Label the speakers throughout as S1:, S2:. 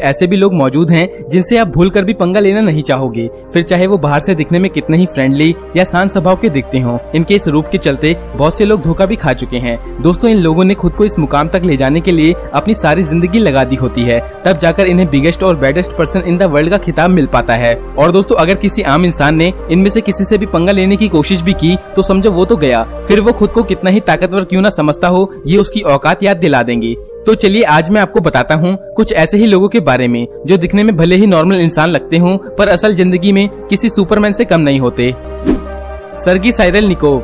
S1: ऐसे भी लोग मौजूद हैं जिनसे आप भूल कर भी पंगा लेना नहीं चाहोगे। फिर चाहे वो बाहर से दिखने में कितने ही फ्रेंडली या शांत स्वभाव के दिखते हो, इनके इस रूप के चलते बहुत से लोग धोखा भी खा चुके हैं। दोस्तों, इन लोगों ने खुद को इस मुकाम तक ले जाने के लिए अपनी सारी ज़िंदगी लगा दी होती है। तब जाकर इन्हें बिगेस्ट और baddest person in the world का खिताब मिल पाता है। और दोस्तों, अगर किसी आम इंसान ने इनमें से किसी से भी पंगा लेने की कोशिश भी की तो समझो वो तो गया। फिर वो खुद को कितना ही ताकतवर क्यों न समझता हो, ये उसकी औकात याद दिला देंगे। तो चलिए आज मैं आपको बताता हूँ कुछ ऐसे ही लोगों के बारे में, जो दिखने में भले ही नॉर्मल इंसान लगते हों, पर असल ज़िंदगी में किसी सुपरमैन से कम नहीं होते। सरगी साइरल निको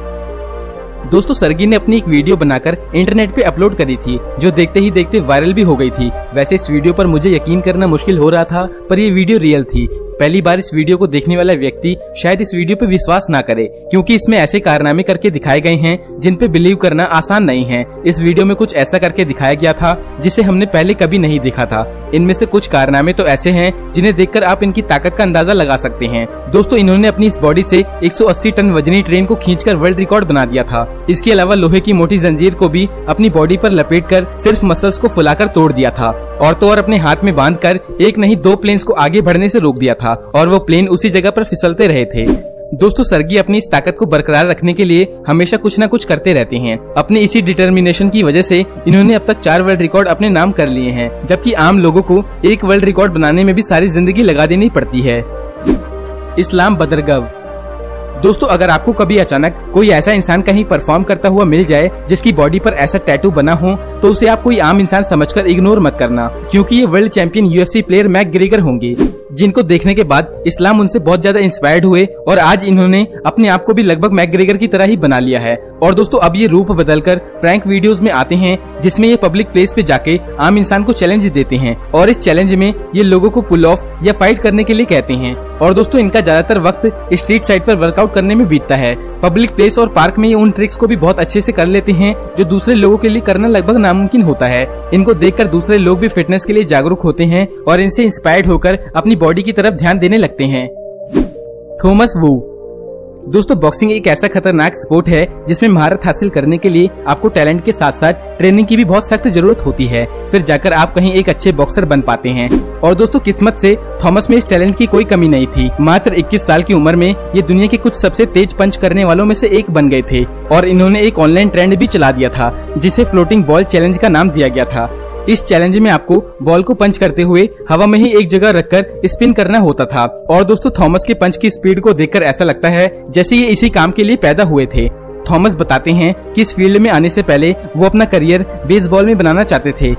S1: दोस्तों, सरगी ने अपनी एक वीडियो बनाकर इंटरनेट पे अपलोड करी थी, जो देखते ही देखते वायरल भी हो गई थी। वैसे इस वीडियो पर मुझे यकीन करना मुश्किल हो रहा था, पर ये वीडियो रियल थी। पहली बार इस वीडियो को देखने वाला व्यक्ति शायद इस वीडियो पर विश्वास ना करे, क्योंकि इसमें ऐसे कारनामे करके दिखाए गए हैं, जिन पे बिलीव करना आसान नहीं है। इस वीडियो में कुछ ऐसा करके दिखाया गया था, जिसे हमने पहले कभी नहीं देखा था। इनमें से कुछ कारनामे तो ऐसे हैं, जिन्हें देखकर आप इनकी ताकत का अंदाज़ा लगा सकते हैं। दोस्तों, इन्होंने अपनी इस बॉडी से 180 टन वजनी ट्रेन को खींचकर वर्ल्ड रिकॉर्ड बना दिया था। इसके अलावा लोहे की मोटी जंजीर को भी अपनी बॉडी पर लपेट कर सिर्फ़ मसल्स को फुलाकर तोड़ दिया था, और तो और अपने हाथ में बाँध कर एक नहीं दो प्लेन्स को आगे बढ़ने से रोक दिया था। और वो प्लेन उसी जगह पर फिसलते रहे थे। दोस्तों, सरगी अपनी इस ताकत को बरकरार रखने के लिए हमेशा कुछ न कुछ करते रहते हैं। अपने इसी डिटर्मिनेशन की वजह से इन्होंने अब तक चार वर्ल्ड रिकॉर्ड अपने नाम कर लिए हैं, जबकि आम लोगों को एक वर्ल्ड रिकॉर्ड बनाने में भी सारी ज़िंदगी लगा देनी पड़ती है। इस्लाम बदरगव दोस्तों, अगर आपको कभी अचानक कोई ऐसा इंसान कहीं परफॉर्म करता हुआ मिल जाए, जिसकी बॉडी पर ऐसा टैटू बना हो तो उसे आप कोई आम इंसान समझकर इग्नोर मत करना, क्योंकि ये world champion UFC player McGregor होंगे, जिनको देखने के बाद इस्लाम उनसे बहुत ज़्यादा इंस्पायर्ड हुए, और आज इन्होंने अपने आप को भी लगभग मैक ग्रेगर की तरह ही बना लिया है। और दोस्तों, अब ये रूप बदलकर प्रैंक वीडियोस में आते हैं, जिसमें ये पब्लिक प्लेस पे जाके आम इंसान को चैलेंज देते हैं और इस चैलेंज में ये लोगों को पुल ऑफ़ या फाइट करने के लिए कहते हैं। और दोस्तों, इनका ज़्यादातर वक्त स्ट्रीट साइड पर वर्कआउट करने में बीतता है। पब्लिक प्लेस और पार्क में ये उन ट्रिक्स को भी बहुत अच्छे से कर लेते हैं, जो दूसरे लोगों के लिए करना लगभग नामुमकिन होता है। इनको देखकर दूसरे लोग भी फिटनेस के लिए जागरूक होते हैं और इनसे इंस्पायर्ड होकर अपनी बॉडी की तरफ़ ध्यान देने लगते हैं। थॉमस वू दोस्तों बॉक्सिंग एक ऐसा खतरनाक स्पोर्ट है जिसमें महारत हासिल करने के लिए आपको टैलेंट के साथ साथ ट्रेनिंग की भी बहुत सख्त ज़रूरत होती है। फिर जाकर आप कहीं एक अच्छे बॉक्सर बन पाते हैं। और दोस्तों, किस्मत से थॉमस में इस टैलेंट की कोई कमी नहीं थी। मात्र 21 साल की उम्र में ये दुनिया के कुछ सबसे तेज पंच करने वालों में से एक बन गए थे। और इन्होंने एक ऑनलाइन ट्रेंड भी चला दिया था, जिसे फ्लोटिंग बॉल चैलेंज का नाम दिया गया था। इस चैलेंज में आपको बॉल को पंच करते हुए हवा में ही एक जगह रखकर स्पिन करना होता था। और दोस्तों थॉमस के पंच की स्पीड को देखकर ऐसा लगता है जैसे ये इसी काम के लिए पैदा हुए थे। थॉमस बताते हैं कि इस फ़ील्ड में आने से पहले वो अपना करियर बेसबॉल में बनाना चाहते थे।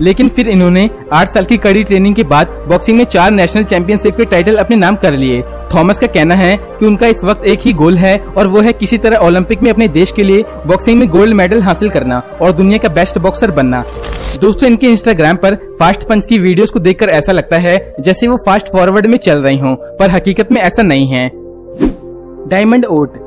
S1: लेकिन फिर इन्होंने आठ साल की कड़ी ट्रेनिंग के बाद बॉक्सिंग में चार नेशनल चैंपियनशिप के टाइटल अपने नाम कर लिए। थॉमस का कहना है कि उनका इस वक्त एक ही गोल है और वो है किसी तरह ओलंपिक में अपने देश के लिए बॉक्सिंग में गोल्ड मेडल हासिल करना और दुनिया का बेस्ट बॉक्सर बनना। दोस्तों, इनके इंस्टाग्राम पर फास्ट पंच की वीडियोस को देखकर ऐसा लगता है जैसे वो फास्ट फॉरवर्ड में चल रही हों, पर हकीकत में ऐसा नहीं है। डायमंड ओट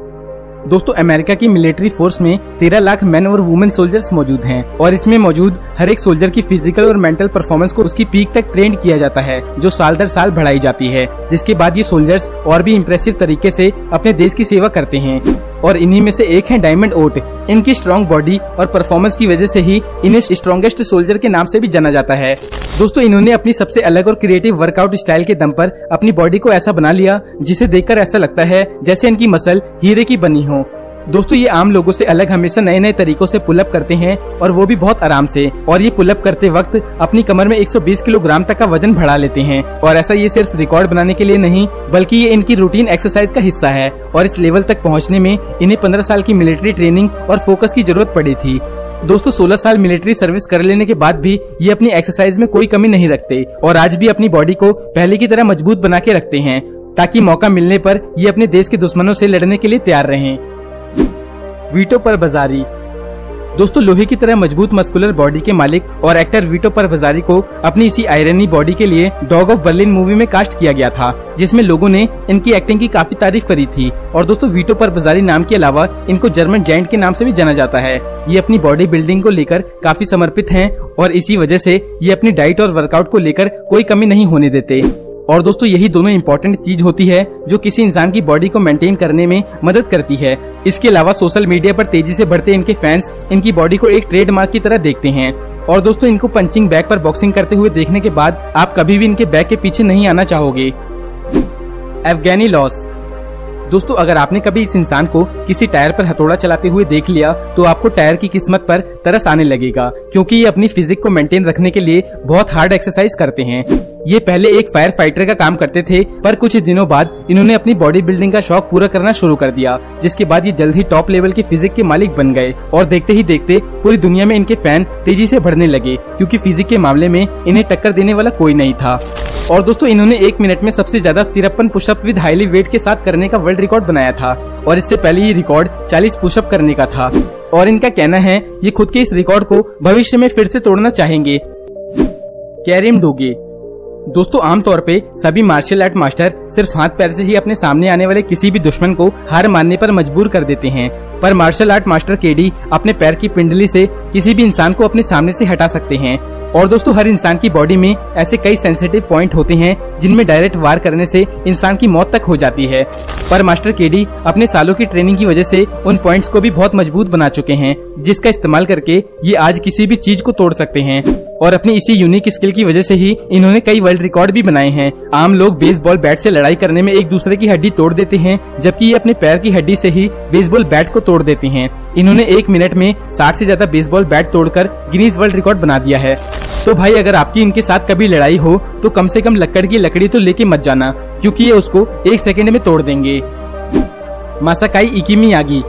S1: दोस्तों, अमेरिका की मिलिट्री फोर्स में तेरह लाख मैन और वुमेन सोल्जर्स मौजूद हैं और इसमें मौजूद हर एक सोल्जर की फ़िज़िकल और मेंटल परफॉर्मेंस को उसकी पीक तक ट्रेन किया जाता है, जो साल दर साल बढ़ाई जाती है। जिसके बाद ये सोल्जर्स और भी इम्प्रेसिव तरीके ऐसी अपने देश की सेवा करते हैं। और इन्हीं में से एक है डायमंड ओट इनकी स्ट्रॉन्ग बॉडी और परफॉर्मेंस की वजह से ही इन्हें स्ट्रॉन्गेस्ट सोल्जर के नाम से भी जाना जाता है। दोस्तों, इन्होंने अपनी सबसे अलग और क्रिएटिव वर्कआउट स्टाइल के दम पर अपनी बॉडी को ऐसा बना लिया, जिसे देखकर ऐसा लगता है जैसे इनकी मसल हीरे की बनी हो। दोस्तों, ये आम लोगों से अलग हमेशा नए नए तरीकों से पुलअप करते हैं और वो भी बहुत आराम से। और ये पुलअप करते वक्त अपनी कमर में 120 किलोग्राम तक का वज़न बढ़ा लेते हैं। और ऐसा ये सिर्फ़ रिकॉर्ड बनाने के लिए नहीं, बल्कि ये इनकी रूटीन एक्सरसाइज का हिस्सा है। और इस लेवल तक पहुँचने में इन्हें पंद्रह साल की मिलिट्री ट्रेनिंग और फोकस की ज़रूरत पड़ी थी। दोस्तों 16 साल मिलिट्री सर्विस कर लेने के बाद भी ये अपनी एक्सरसाइज में कोई कमी नहीं रखते। और आज भी अपनी बॉडी को पहले की तरह मज़बूत बना के रखते हैं, ताकि मौका मिलने पर ये अपने देश के दुश्मनों से लड़ने के लिए तैयार रहें। वीटो पर बाजारी। दोस्तों, लोहे की तरह मज़बूत मस्कुलर बॉडी के मालिक और एक्टर वीटो पर बाजारी को अपनी इसी आयरनी बॉडी के लिए डॉग ऑफ़ बर्लिन मूवी में कास्ट किया गया था, जिसमें लोगों ने इनकी एक्टिंग की काफ़ी तारीफ़ करी थी। और दोस्तों, वीटो पर बाजारी नाम के अलावा इनको जर्मन जैंट के नाम से भी जाना जाता है। ये अपनी बॉडी बिल्डिंग को लेकर काफ़ी समर्पित है और इसी वजह से ये अपनी डाइट और वर्कआउट को लेकर कोई कमी नहीं होने देते। और दोस्तों, यही दोनों इम्पोर्टेंट चीज़ होती है जो किसी इंसान की बॉडी को मेंटेन करने में मदद करती है। इसके अलावा सोशल मीडिया पर तेज़ी से बढ़ते इनके फैंस इनकी बॉडी को एक ट्रेडमार्क की तरह देखते हैं। और दोस्तों, इनको पंचिंग बैग पर बॉक्सिंग करते हुए देखने के बाद आप कभी भी इनके बैग के पीछे नहीं आना चाहोगे। अफगानी लॉस दोस्तों, अगर आपने कभी इस इंसान को किसी टायर पर हथौड़ा चलाते हुए देख लिया तो आपको टायर की किस्मत पर तरस आने लगेगा, क्योंकि ये अपनी फिजिक को मेंटेन रखने के लिए बहुत हार्ड एक्सरसाइज करते हैं। ये पहले एक फायर फाइटर का काम करते थे, पर कुछ दिनों बाद इन्होंने अपनी बॉडी बिल्डिंग का शौक पूरा करना शुरू कर दिया, जिसके बाद ये जल्द ही टॉप लेवल के फिजिक के मालिक बन गए। और देखते ही देखते पूरी दुनिया में इनके फ़ैन तेज़ी से बढ़ने लगे, क्योंकि फिजिक के मामले में इन्हें टक्कर देने वाला कोई नहीं था। और दोस्तों, इन्होंने एक मिनट में सबसे ज़्यादा तिरपन पुशअप विद हाईली वेट के साथ करने का वर्ल्ड रिकॉर्ड बनाया था, और इससे पहले ये रिकॉर्ड 40 पुशअप करने का था। और इनका कहना है, ये खुद के इस रिकॉर्ड को भविष्य में फिर से तोड़ना चाहेंगे। कैरिम डोगे दोस्तों, आमतौर पे सभी मार्शल आर्ट मास्टर सिर्फ़ हाथ पैर से ही अपने सामने आने वाले किसी भी दुश्मन को हार मानने पर मजबूर कर देते हैं। पर मार्शल आर्ट मास्टर केडी अपने पैर की पिंडली से किसी भी इंसान को अपने सामने से हटा सकते हैं। और दोस्तों, हर इंसान की बॉडी में ऐसे कई सेंसिटिव पॉइंट होते हैं, जिनमें डायरेक्ट वार करने से इंसान की मौत तक हो जाती है। पर मास्टर केडी अपने सालों की ट्रेनिंग की वजह से उन पॉइंट्स को भी बहुत मज़बूत बना चुके हैं, जिसका इस्तेमाल करके ये आज किसी भी चीज़ को तोड़ सकते हैं। और अपनी इसी यूनिक स्किल की वजह से ही इन्होंने कई वर्ल्ड रिकॉर्ड भी बनाए हैं। आम लोग बेसबॉल बैट से लड़ाई करने में एक दूसरे की हड्डी तोड़ देते हैं, जबकि ये अपने पैर की हड्डी से ही बेसबॉल बैट को तोड़ देते हैं। इन्होंने एक मिनट में साठ से ज़्यादा बेसबॉल बैट तोड़कर गिनीज वर्ल्ड रिकॉर्ड बना दिया है। तो भाई, अगर आपकी इनके साथ कभी लड़ाई हो तो कम से कम लकड़ की लकड़ी तो लेके मत जाना, क्योंकि ये उसको एक सेकंड में तोड़ देंगे। मासाकाई इकिमी आगी।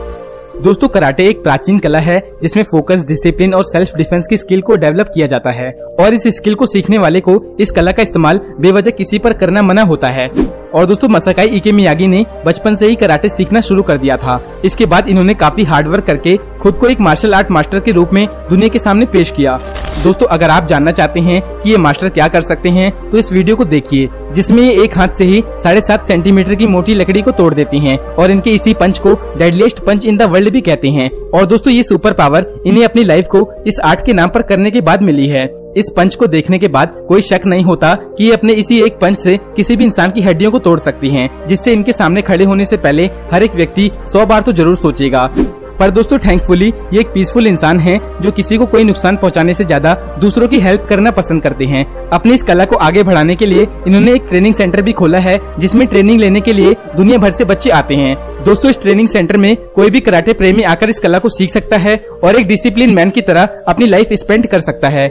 S1: दोस्तों, कराटे एक प्राचीन कला है, जिसमें फोकस डिसिप्लिन और सेल्फ डिफेंस की स्किल को डेवलप किया जाता है। और इस स्किल को सीखने वाले को इस कला का इस्तेमाल बेवजह किसी पर करना मना होता है। और दोस्तों मसाकाई इके मियागी ने बचपन से ही कराटे सीखना शुरू कर दिया था। इसके बाद इन्होंने काफ़ी हार्डवर्क करके खुद को एक मार्शल आर्ट मास्टर के रूप में दुनिया के सामने पेश किया। दोस्तों, अगर आप जानना चाहते हैं कि ये मास्टर क्या कर सकते हैं तो इस वीडियो को देखिए, जिसमें ये एक हाथ से ही साढ़े सात सेंटीमीटर की मोटी लकड़ी को तोड़ देती हैं और इनके इसी पंच को deadliest punch in the world भी कहते हैं। और दोस्तों, ये सुपर पावर इन्हें अपनी लाइफ को इस आर्ट के नाम पर करने के बाद मिली है। इस पंच को देखने के बाद कोई शक नहीं होता कि ये अपने इसी एक पंच से किसी भी इंसान की हड्डियों को तोड़ सकती हैं, जिससे इनके सामने खड़े होने से पहले हर एक व्यक्ति सौ बार तो ज़रूर सोचेगा। पर दोस्तों थैंकफुली ये एक पीसफुल इंसान है जो किसी को कोई नुकसान पहुँचाने से ज़्यादा दूसरों की हेल्प करना पसंद करते हैं। अपनी इस कला को आगे बढ़ाने के लिए इन्होंने एक ट्रेनिंग सेंटर भी खोला है जिसमें ट्रेनिंग लेने के लिए दुनिया भर से बच्चे आते हैं। दोस्तों इस ट्रेनिंग सेंटर में कोई भी कराटे प्रेमी आकर इस कला को सीख सकता है और एक डिसिप्लिन मैन की तरह अपनी लाइफ स्पेंड कर सकता है।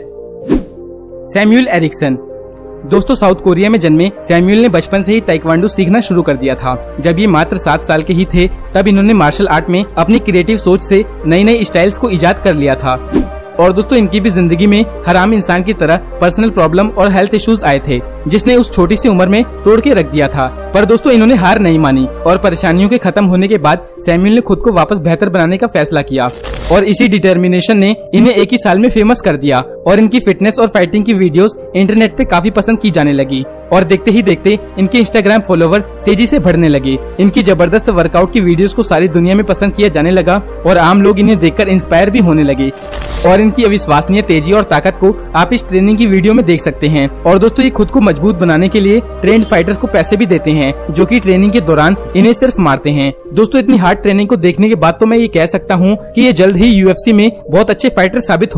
S1: Samuel Ericsson. दोस्तों, साउथ कोरिया में जन्मे सैम्यूल ने बचपन से ही ताइक्वांडो सीखना शुरू कर दिया था। जब ये मात्र सात साल के ही थे, तब इन्होंने मार्शल आर्ट में अपनी क्रिएटिव सोच से नई नई स्टाइल्स को इजाद कर लिया था। और दोस्तों, इनकी भी ज़िंदगी में हर आम इंसान की तरह पर्सनल प्रॉब्लम और हेल्थ इश्यूज़ आए थे, जिसने उस छोटी सी उम्र में तोड़ के रख दिया था। पर दोस्तों, इन्होंने हार नहीं मानी और परेशानियों के खत्म होने के बाद सैम्यूल ने खुद को वापस बेहतर बनाने का फैसला किया। और इसी डिटर्मिनेशन ने इन्हें एक ही साल में फ़ेमस कर दिया और इनकी फिटनेस और फाइटिंग की वीडियोस इंटरनेट पे काफ़ी पसंद की जाने लगी। और देखते ही देखते इनके इंस्टाग्राम फॉलोवर तेज़ी से बढ़ने लगे। इनकी ज़बरदस्त वर्कआउट की वीडियोस को सारी दुनिया में पसंद किया जाने लगा और आम लोग इन्हें देखकर इंस्पायर भी होने लगे। और इनकी अविश्वसनीय तेज़ी और ताकत को आप इस ट्रेनिंग की वीडियो में देख सकते हैं। और दोस्तों, ये खुद को मज़बूत बनाने के लिए ट्रेंड फाइटर्स को पैसे भी देते हैं, जो कि ट्रेनिंग के दौरान इन्हें सिर्फ़ मारते हैं। दोस्तों, इतनी हार्ड ट्रेनिंग को देखने के बाद तो मैं ये कह सकता हूँ कि ये जल्द ही यूएफसी में बहुत अच्छे फाइटर साबित